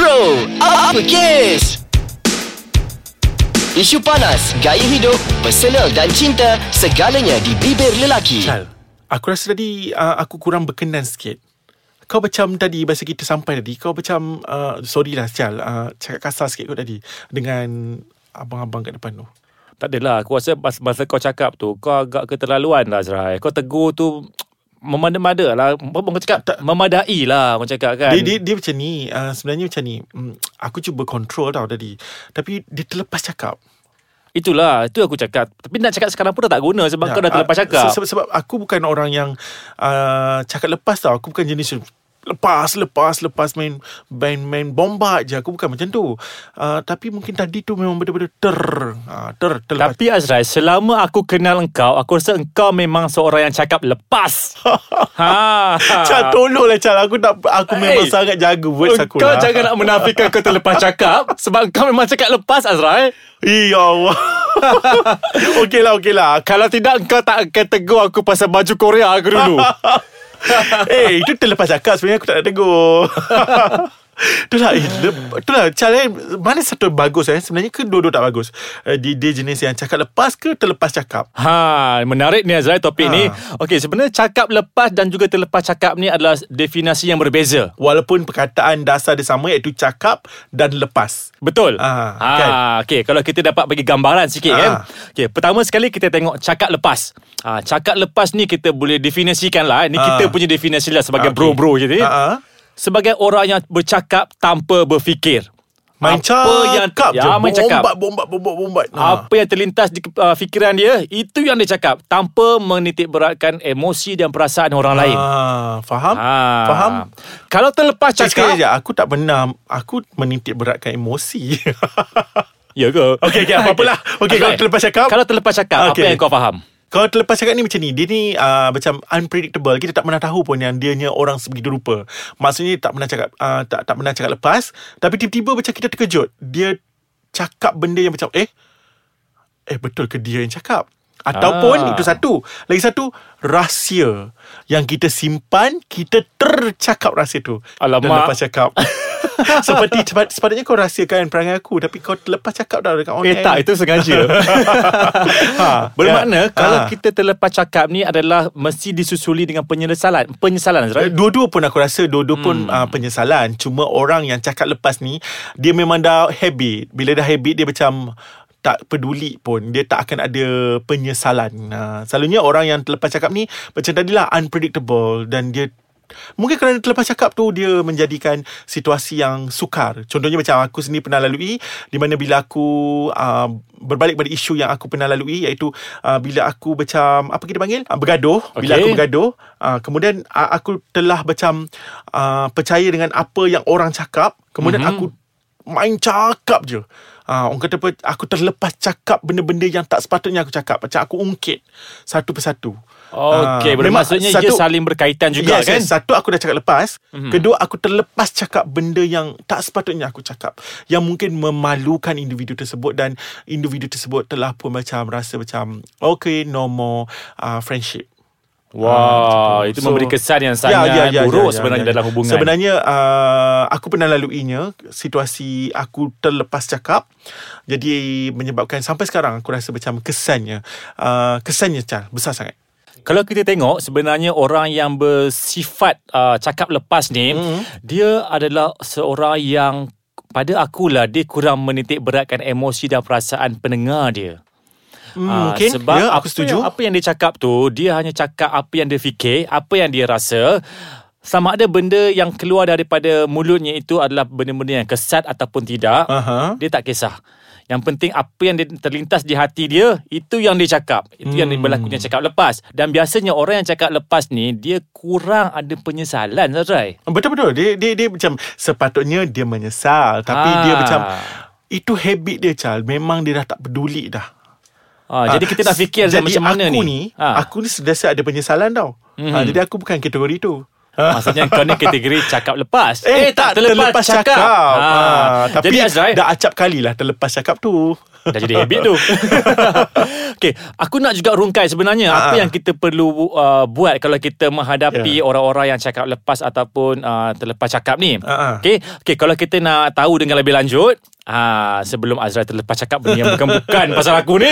Bro, apa kes? Isu panas, gaya hidup, personal dan cinta, segalanya di bibir lelaki. Chal, aku rasa tadi uh, aku kurang berkenan sikit. Kau macam tadi Masa kita sampai tadi Kau macam uh, Sorry lah Chal uh, Cakap kasar sikit kau tadi Dengan Abang-abang kat depan tu Tak adalah Aku rasa masa, masa kau cakap tu Kau agak keterlaluan lah Azrai Kau tegur tu Memada-mada lah. Apa kau cakap? Tak. Memadai lah Kau cakap kan. Dia, dia, dia macam ni. Uh, Sebenarnya macam ni. Mm, Aku cuba control tau tadi. Tapi dia terlepas cakap. Itulah Itu aku cakap. Tapi nak cakap sekarang pun dah tak guna Sebab Ya, kau dah terlepas ah, cakap. se- Sebab aku bukan orang yang uh, Cakap lepas tau. Aku bukan jenis Lepas, lepas, lepas main main, main bomba je. Aku bukan macam tu. Uh, Tapi mungkin tadi tu memang betul-betul ter uh, Ter, terlepas. Tapi Azrai Selama aku kenal engkau Aku rasa engkau memang seorang yang cakap lepas. Ha. Cal tolonglah Cal Aku tak Aku memang Hey. sangat jaga Words aku Kau lah. jangan nak menafikan kau terlepas cakap Sebab kau memang cakap lepas Azrai. Ya Allah. Okey lah okey lah Kalau tidak kau tak akan tegur aku Pasal baju Korea aku dulu Eh itu terlepas cakap Sebenarnya aku tak nak tegur Itulah eh, Itulah Cara Mana satu bagus eh Sebenarnya ke dua-dua tak bagus uh, dia, dia jenis yang cakap lepas ke Terlepas cakap Ha, menarik ni Azrai topik Ha. ni. Okey, sebenarnya cakap lepas dan juga terlepas cakap ni adalah definisi yang berbeza. Walaupun perkataan dasar dia sama Iaitu cakap Dan lepas Betul. Ah, ha, kan? okey, kalau kita dapat bagi gambaran sikit Ah. kan. Okey, pertama sekali kita tengok cakap lepas. Ha, cakap lepas ni kita boleh definisikan lah. Ni Ah. kita punya definisi lah sebagai Okey. bro-bro ni. Ah, ah. Sebagai orang yang bercakap tanpa berfikir. Main Apa yang cakap je ya, main cakap. Bombat Bombat Bombat Bombat ha. Apa yang terlintas di uh, fikiran dia Itu yang dia cakap Tanpa menitik beratkan Emosi dan perasaan orang lain Ah, Faham Ha. Faham Kalau terlepas Cakap sekali je Aku tak pernah Aku menitik beratkan emosi Ya ke? Okey, okey, apa-apalah. Okey, kalau terlepas cakap. Kalau terlepas cakap Okey. Apa yang kau faham? Kalau terlepas cakap ni macam ni Dia ni uh, macam unpredictable. Kita tak pernah tahu pun Yang dia ni orang sebegitu rupa Maksudnya tak pernah cakap uh, tak, tak pernah cakap lepas. Tapi tiba-tiba macam kita terkejut. Dia cakap benda yang macam Eh Eh betul ke dia yang cakap? Ataupun Ah. itu satu. Lagi satu Rahsia Yang kita simpan Kita tercakap rahsia tu. Alamak. Dan lepas cakap Seperti sepat- sepatutnya kau rahsiakan perangai aku Tapi kau lepas cakap dah dekat on Eh air. tak itu sengaja. Ha, Bermakna ya. Kalau Ha. kita terlepas cakap ni Adalah Mesti disusuli dengan penyesalan Penyesalan Eh, Azrael Dua-dua pun aku rasa Dua-dua pun uh, penyesalan. Cuma orang yang cakap lepas ni Dia memang dah habit. Bila dah habit Dia macam tak peduli pun. Dia tak akan ada penyesalan. Uh, Selalunya orang yang terlepas cakap ni Macam tadilah unpredictable Dan dia Mungkin kerana terlepas cakap tu Dia menjadikan situasi yang sukar Contohnya macam aku sendiri pernah lalui Di mana bila aku uh, Berbalik pada isu yang aku pernah lalui Iaitu uh, Bila aku macam Apa kita panggil? Uh, bergaduh Bila Okey. aku bergaduh uh, Kemudian uh, aku telah macam uh, Percaya dengan apa yang orang cakap Kemudian Mhm. mm-hmm. aku Main cakap je uh, Orang kata apa Aku terlepas cakap Benda-benda yang tak sepatutnya aku cakap Macam aku ungkit Satu persatu Okey Ah, Bermaksudnya ia saling berkaitan juga yes, kan Yes, satu aku dah cakap lepas. Mhm. Mm-hmm. Kedua aku terlepas cakap benda yang tak sepatutnya aku cakap. Yang mungkin memalukan individu tersebut dan individu tersebut telah pun macam rasa macam okay no more uh, friendship. Wah Ah, Itu So- memberi kesan yang sangat buruk Sebenarnya dalam hubungan Sebenarnya uh, aku pernah laluinya situasi aku terlepas cakap. Jadi menyebabkan sampai sekarang aku rasa macam kesannya uh, kesannya Chal besar sangat. Kalau kita tengok sebenarnya orang yang bersifat uh, cakap lepas ni Mhm. mm-hmm. dia adalah seorang yang pada akulah dia kurang menitik beratkan emosi dan perasaan pendengar dia. Hmm, Ah, mungkin sebab apa aku setuju. Yang, apa yang dia cakap tu dia hanya cakap apa yang dia fikir, apa yang dia rasa. Sama ada benda yang keluar daripada mulutnya itu adalah benda-benda yang kesat ataupun tidak, Aha. dia tak kisah. Yang penting apa yang dia terlintas di hati dia Itu yang dia cakap Itu yang Hmm. berlaku dia cakap lepas Dan biasanya orang yang cakap lepas ni Dia kurang ada penyesalan Zazrai Betul betul. Dia dia dia macam sepatutnya dia menyesal tapi Ah. dia macam itu habit dia Chal. Memang dia dah tak peduli dah. Ha, Jadi kita dah fikir jadi macam mana aku ni, ni ha. Aku ni sentiasa ada penyesalan tau. Mhm. Ha, jadi aku bukan kategori tu. Maksudnya kau ni kategori cakap lepas Eh, tak terlepas, cakap. Ha. Ha, tapi Jadi Azrai dah acap kali lah terlepas cakap tu. Dah jadi habit tu Okay Aku nak juga rungkai sebenarnya Ah, Apa ah. yang kita perlu uh, Buat Kalau kita menghadapi Ya. Orang-orang yang cakap lepas Ataupun uh, Terlepas cakap ni ah. Okay Okay kalau kita nak tahu Dengan lebih lanjut Ah, sebelum Azrai terlepas cakap benda yang bukan-bukan pasal aku ni.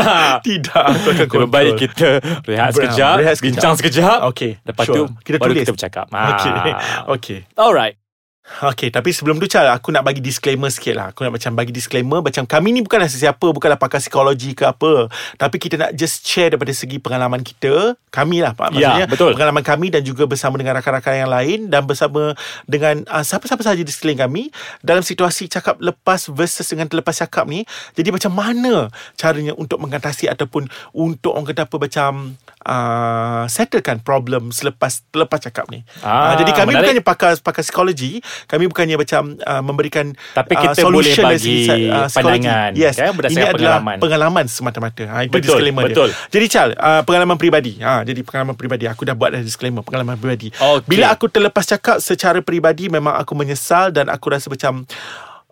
Tidak Aku Lebih baik kita rehat sekejap, rehat sekejap. bincang sekejap. Okay Lepas sure. tu Kita baru tulis kita bercakap. Okay Ah. Okay Alright. Okay, tapi sebelum tu Chal, aku nak bagi disclaimer sikit lah. Aku nak macam bagi disclaimer macam kami ni bukanlah sesiapa, bukanlah pakar psikologi ke apa. Tapi kita nak just share daripada segi pengalaman kita. Kami lah, Pak. Ya, Maksudnya betul. pengalaman kami dan juga bersama dengan rakan-rakan yang lain dan bersama dengan uh, siapa-siapa sahaja di sekeliling kami dalam situasi cakap lepas versus dengan terlepas cakap ni. Jadi macam mana caranya untuk mengatasi ataupun untuk orang kata apa macam uh, settlekan problem selepas terlepas cakap ni. Ah, Ah, jadi kami menarik. bukannya pakar pakar psikologi, kami bukannya macam uh, memberikan Tapi uh, kita solution boleh bagi uh, psikologi. pandangan, Yes. kan, berdasarkan Ini adalah pengalaman. pengalaman semata-mata. Ha, itu Betul, disclaimer betul. dia. Jadi Chal, uh, pengalaman peribadi. Ha, jadi pengalaman peribadi. Aku dah buat dah disclaimer pengalaman peribadi. Okey. Bila aku terlepas cakap secara peribadi memang aku menyesal dan aku rasa macam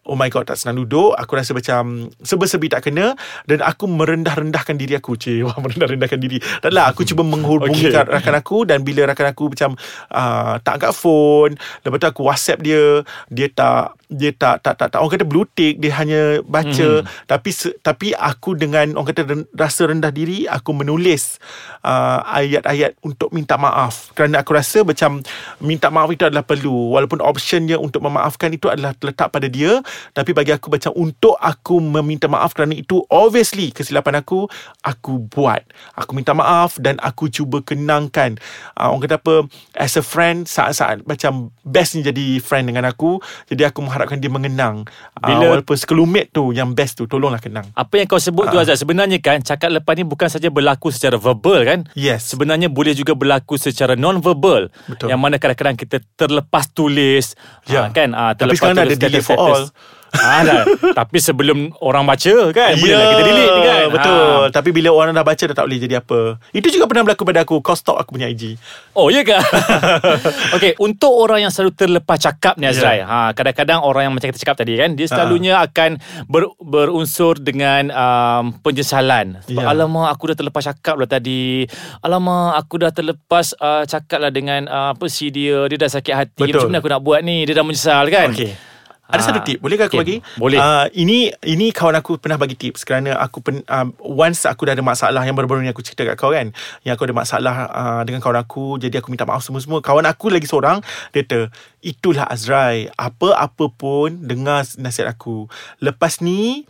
Oh my god tak senang duduk. Aku rasa macam Serba-serbi tak kena. Dan aku merendah-rendahkan diri aku. Cik Wah merendah-rendahkan diri. Tak lah Aku cuba menghubungi okay. rakan aku. Dan bila rakan aku macam uh, Tak angkat phone Lepas tu aku whatsapp dia Dia tak dia tak tak tak, tak. Orang kata blue tick dia hanya baca. Mhm. mm. tapi se, tapi aku dengan orang kata rasa rendah diri aku menulis uh, ayat-ayat untuk minta maaf. Kerana aku rasa macam minta maaf itu adalah perlu. Walaupun optionnya untuk memaafkan itu adalah terletak pada dia tapi bagi aku macam untuk aku meminta maaf kerana itu obviously kesilapan aku aku buat. Aku minta maaf dan aku cuba kenangkan. Uh, orang kata apa as a friend saat-saat macam bestnya jadi friend dengan aku jadi aku mengharapkan dia mengenang Bila- uh, walaupun sekelumit tu yang best tu tolonglah kenang Apa yang kau sebut tu Ah. Azad Sebenarnya kan Cakap lepas ni bukan saja berlaku secara verbal kan yes Sebenarnya boleh juga berlaku secara non-verbal Betul. Yang mana kadang-kadang kita terlepas tulis Ya. ah, kan ah, Tapi terlepas sekarang tulis ada delete for status-status. Ah, dah. Tapi sebelum orang baca kan Boleh Ya, lah kita delete kan Betul Ah. Tapi bila orang dah baca Dah tak boleh jadi apa Itu juga pernah berlaku pada aku Kau stalk aku punya IG Oh ya ke? okay, untuk orang yang selalu terlepas cakap ni Azrai. Ya. Ha, kadang-kadang orang yang macam kita cakap tadi kan, dia selalunya akan ber, berunsur dengan um, penyesalan. Sebab Ya. alamak aku dah terlepas cakap lah tadi. Alamak aku dah terlepas uh, cakap lah dengan uh, apa si dia, dia dah sakit hati. Betul. Macam mana aku nak buat ni? Dia dah menyesal kan? Okay ada Ah, satu tip Boleh ke aku bagi? Okay, boleh. uh, Ini ini kawan aku pernah bagi tips Kerana aku pen, um, Once aku dah ada masalah Yang baru-baru ni aku cerita kat kau kan Yang aku ada masalah uh, Dengan kawan aku Jadi aku minta maaf semua-semua. Kawan aku lagi seorang Dia kata Itulah Azrai Apa-apa pun Dengar nasihat aku. Lepas ni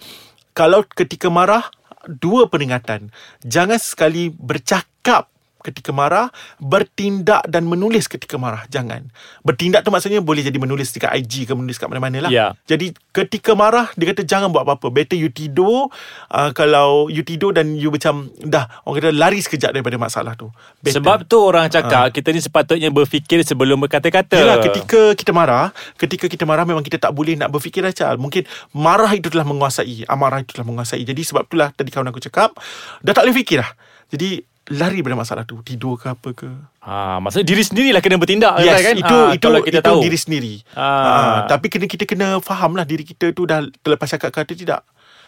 Kalau ketika marah Dua peringatan. Jangan sekali bercakap ketika marah bertindak dan menulis ketika marah. Jangan. Bertindak tu maksudnya boleh jadi menulis dekat IG ke menulis kat mana-mana lah. Ya. jadi ketika marah dia kata jangan buat apa-apa. Better you tidur uh, kalau you tidur dan you macam dah orang kata lari sekejap daripada masalah tu. Better. Sebab tu orang cakap kita ni sepatutnya berfikir sebelum berkata-kata. Yelah ketika kita marah Ketika kita marah Memang kita tak boleh nak berfikir Acal Mungkin marah itu telah menguasai Amarah itu telah menguasai. Jadi sebab itulah Tadi kawan aku cakap Dah tak boleh fikir lah. Jadi lari pada masalah tu. Tidur ke apa ke. Ha, maksudnya diri sendirilah kena bertindak Yes kan? itu Ah, itu kita itu tahu. diri sendiri. Ah. Ah, Tapi kena kita kena faham lah Diri kita tu dah terlepas cakap ke atau tidak.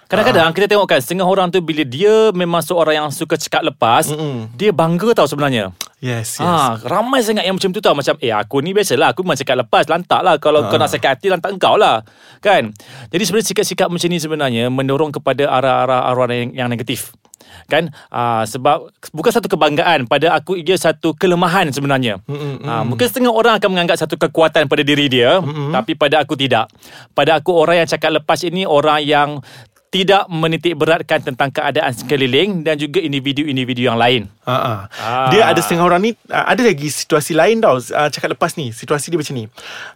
Kadang-kadang kita tengok kan setengah orang tu bila dia memang seorang yang suka cakap lepas, Mm-mm. dia bangga tau sebenarnya. Yes yes. Ha, ramai sangat yang macam tu tau. Macam eh aku ni biasalah aku memang cakap lepas lantak lah. Kalau kau nak sakit hati lantak engkau lah. Kan? Jadi sebenarnya sikap-sikap macam ni sebenarnya mendorong kepada arah-arah arwah yang, yang negatif kan? Uh, sebab bukan satu kebanggaan pada aku ia satu kelemahan sebenarnya. Mm-mm, uh, mungkin setengah orang akan menganggap satu kekuatan pada diri dia tapi pada aku tidak. Pada aku orang yang cakap lepas ini orang yang tidak menitik beratkan tentang keadaan sekeliling dan juga individu-individu yang lain. Ha ah. Ah. Dia ada setengah orang ni ah, ada lagi situasi lain tau. Uh, cakap lepas ni, situasi dia macam ni.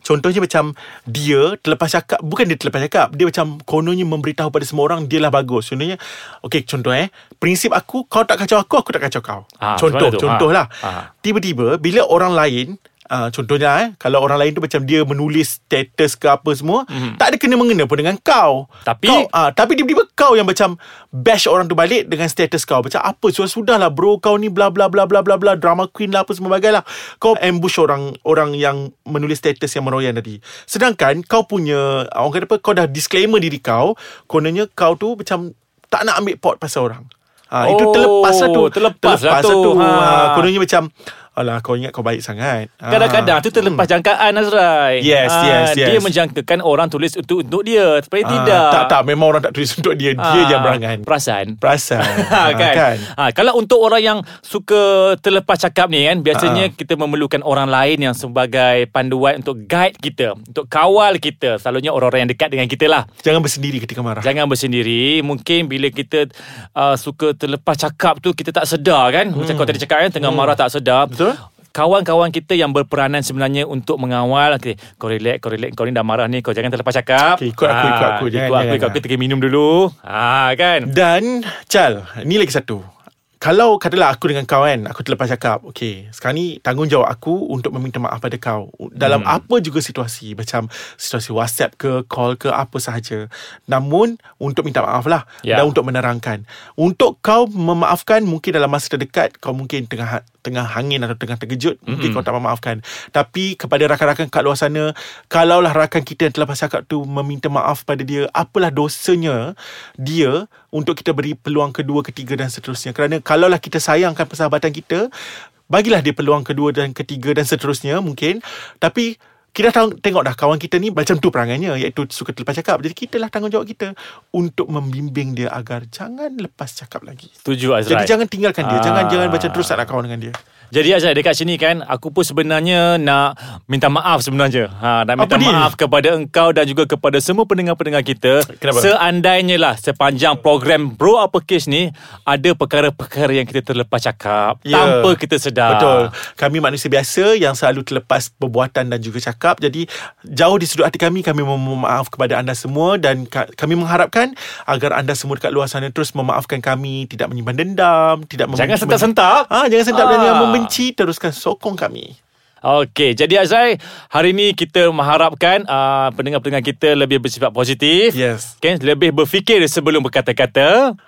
Contohnya macam dia terlepas cakap, bukan dia terlepas cakap, dia macam kononnya memberitahu pada semua orang dia lah bagus. Contohnya, okey contoh eh, prinsip aku kau tak kacau aku, aku tak kacau kau. Ah, contoh, macam mana tu? contoh Ah. lah. Ah. Tiba-tiba bila orang lain Uh, contohnya eh Kalau orang lain tu macam Dia menulis status ke apa semua mm-hmm. Tak ada kena-mengena pun dengan kau Tapi- kau, uh, Tapi tiba-tiba kau yang macam Bash orang tu balik Dengan status kau Macam apa Sudah-sudah lah bro Kau ni bla bla bla bla bla bla Drama queen lah Apa semua bagai lah Kau ambush orang Orang yang Menulis status yang meroyan tadi Sedangkan Kau punya Orang kata apa Kau dah disclaimer diri kau Kononnya kau tu macam Tak nak ambil pot pasal orang Ha, itu Oh, terlepas lah tu terlepas lah tu. tu ha. Ha. Kononnya macam Alah kau ingat kau baik sangat Ah. Kadang-kadang tu terlepas jangkaan Azrai. Yes, Ah, yes, yes. Dia menjangkakan orang tulis untuk untuk dia. Sebenarnya Ah, tidak. Tak tak Memang orang tak tulis untuk dia Dia Ah, yang berangan Perasan. Perasan Ha, kan? kan? Ha, kalau untuk orang yang suka terlepas cakap ni kan, biasanya Ha. kita memerlukan orang lain yang sebagai panduan untuk guide kita, untuk kawal kita. Selalunya orang-orang yang dekat dengan kita lah. Jangan bersendiri ketika marah Jangan bersendiri Mungkin bila kita uh, Suka terlepas cakap tu Kita tak sedar kan Macam kau tadi cakap kan Tengah marah tak sedar Hmm. Betul. Kawan-kawan kita yang berperanan sebenarnya Untuk mengawal okay, Kau relax, kau relax Kau ni dah marah ni Kau jangan terlepas cakap Okay, ikut aku, ikut aku. Ikut Jangan, aku, jangan, ikut aku. Kita minum dulu ha, kan Dan Chal Ni lagi satu Kalau katalah aku dengan kau kan Aku terlepas cakap Okay Sekarang ni tanggungjawab aku Untuk meminta maaf pada kau Dalam hmm. apa juga situasi Macam Situasi whatsapp ke Call ke Apa sahaja Namun Untuk minta maaf lah Ya. Dan untuk menerangkan Untuk kau memaafkan Mungkin dalam masa terdekat Kau mungkin tengah Tengah hangin Atau tengah terkejut Mungkin kau tak memaafkan. Tapi kepada rakan-rakan kat luar sana Kalaulah rakan kita yang terlepas cakap tu Meminta maaf pada dia Apalah dosanya Dia Untuk kita beri peluang kedua, ketiga dan seterusnya. Kerana kalaulah kita sayangkan persahabatan kita Bagilah dia peluang kedua dan ketiga dan seterusnya Mungkin. Tapi kita tahu, tengok dah kawan kita ni macam tu perangannya iaitu suka terlepas cakap. Jadi kita lah tanggungjawab kita untuk membimbing dia agar jangan lepas cakap lagi. Setuju Azrai Jadi jangan tinggalkan dia. Jangan Ah. jangan macam terus tak nak kawan dengan dia. Jadi Azrai dekat sini kan Aku pun sebenarnya Nak minta maaf sebenarnya ha, Nak minta Apa maaf kepada engkau Dan juga kepada semua pendengar-pendengar kita Kenapa? Seandainya lah Sepanjang program Bro Apa Case ni Ada perkara-perkara yang kita terlepas cakap Ya. Tanpa kita sedar Betul. Kami manusia biasa yang selalu terlepas perbuatan dan juga cakap. Jadi jauh di sudut hati kami kami memohon maaf kepada anda semua dan ka- kami mengharapkan agar anda semua dekat luar sana terus memaafkan kami, tidak menyimpan dendam, tidak Jangan sentak-sentak. Ah, jangan sentak dan Ah. jangan membenci, teruskan sokong kami. Okey, jadi Azrai, hari ni kita mengharapkan uh, pendengar-pendengar kita lebih bersifat positif. Yes. Okay, lebih berfikir sebelum berkata-kata.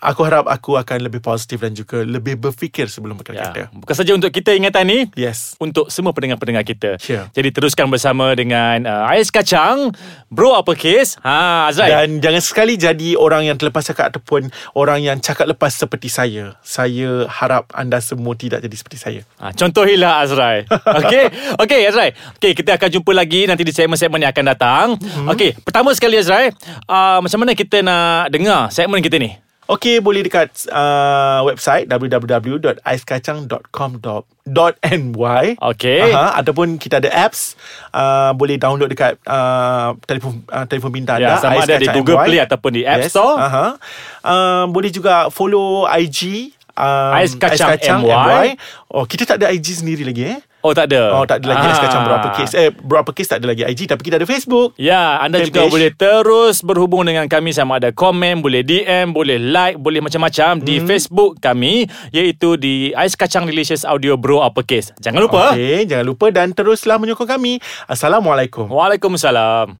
Aku harap aku akan lebih positif dan juga lebih berfikir sebelum Ya. berkata-kata. Bukan saja untuk kita ingatan ni, Yes. untuk semua pendengar-pendengar kita. Sure. Jadi teruskan bersama dengan uh, Ais Kacang, Bro Apa Kes? Ha, Azrai. Dan jangan sekali jadi orang yang terlepas cakap ataupun orang yang cakap lepas seperti saya. Saya harap anda semua tidak jadi seperti saya. Ha, contohilah Azrai. Okey. Okey Azrai. Okey, kita akan jumpa lagi nanti di segmen-segmen yang akan datang. Mhm. Okey, pertama sekali Azrai, uh, macam mana kita nak dengar segmen kita ni? Okey, boleh dekat uh, website www.aiskacang.com.my Okey. Aha, ataupun kita ada apps uh, boleh download dekat uh, telefon uh, telefon pintar Ya, anda sama Ais ada di Kacang Google MY. Play ataupun di App Store. Aha. Uh, boleh juga follow IG um, Ais Kacang MY. Oh, kita tak ada IG sendiri lagi eh. Oh, tak ada. Oh, tak ada lagi Ais Kacang berapa kes. Eh, berapa kes tak ada lagi IG tapi kita ada Facebook. Ya, anda Fan juga page. boleh terus berhubung dengan kami sama ada komen, boleh DM, boleh like, boleh macam-macam di Hmm. Facebook kami iaitu di Ais Kacang Delicious Audio Bro Uppercase. Jangan lupa. Okey, jangan lupa dan teruslah menyokong kami. Assalamualaikum. Waalaikumsalam.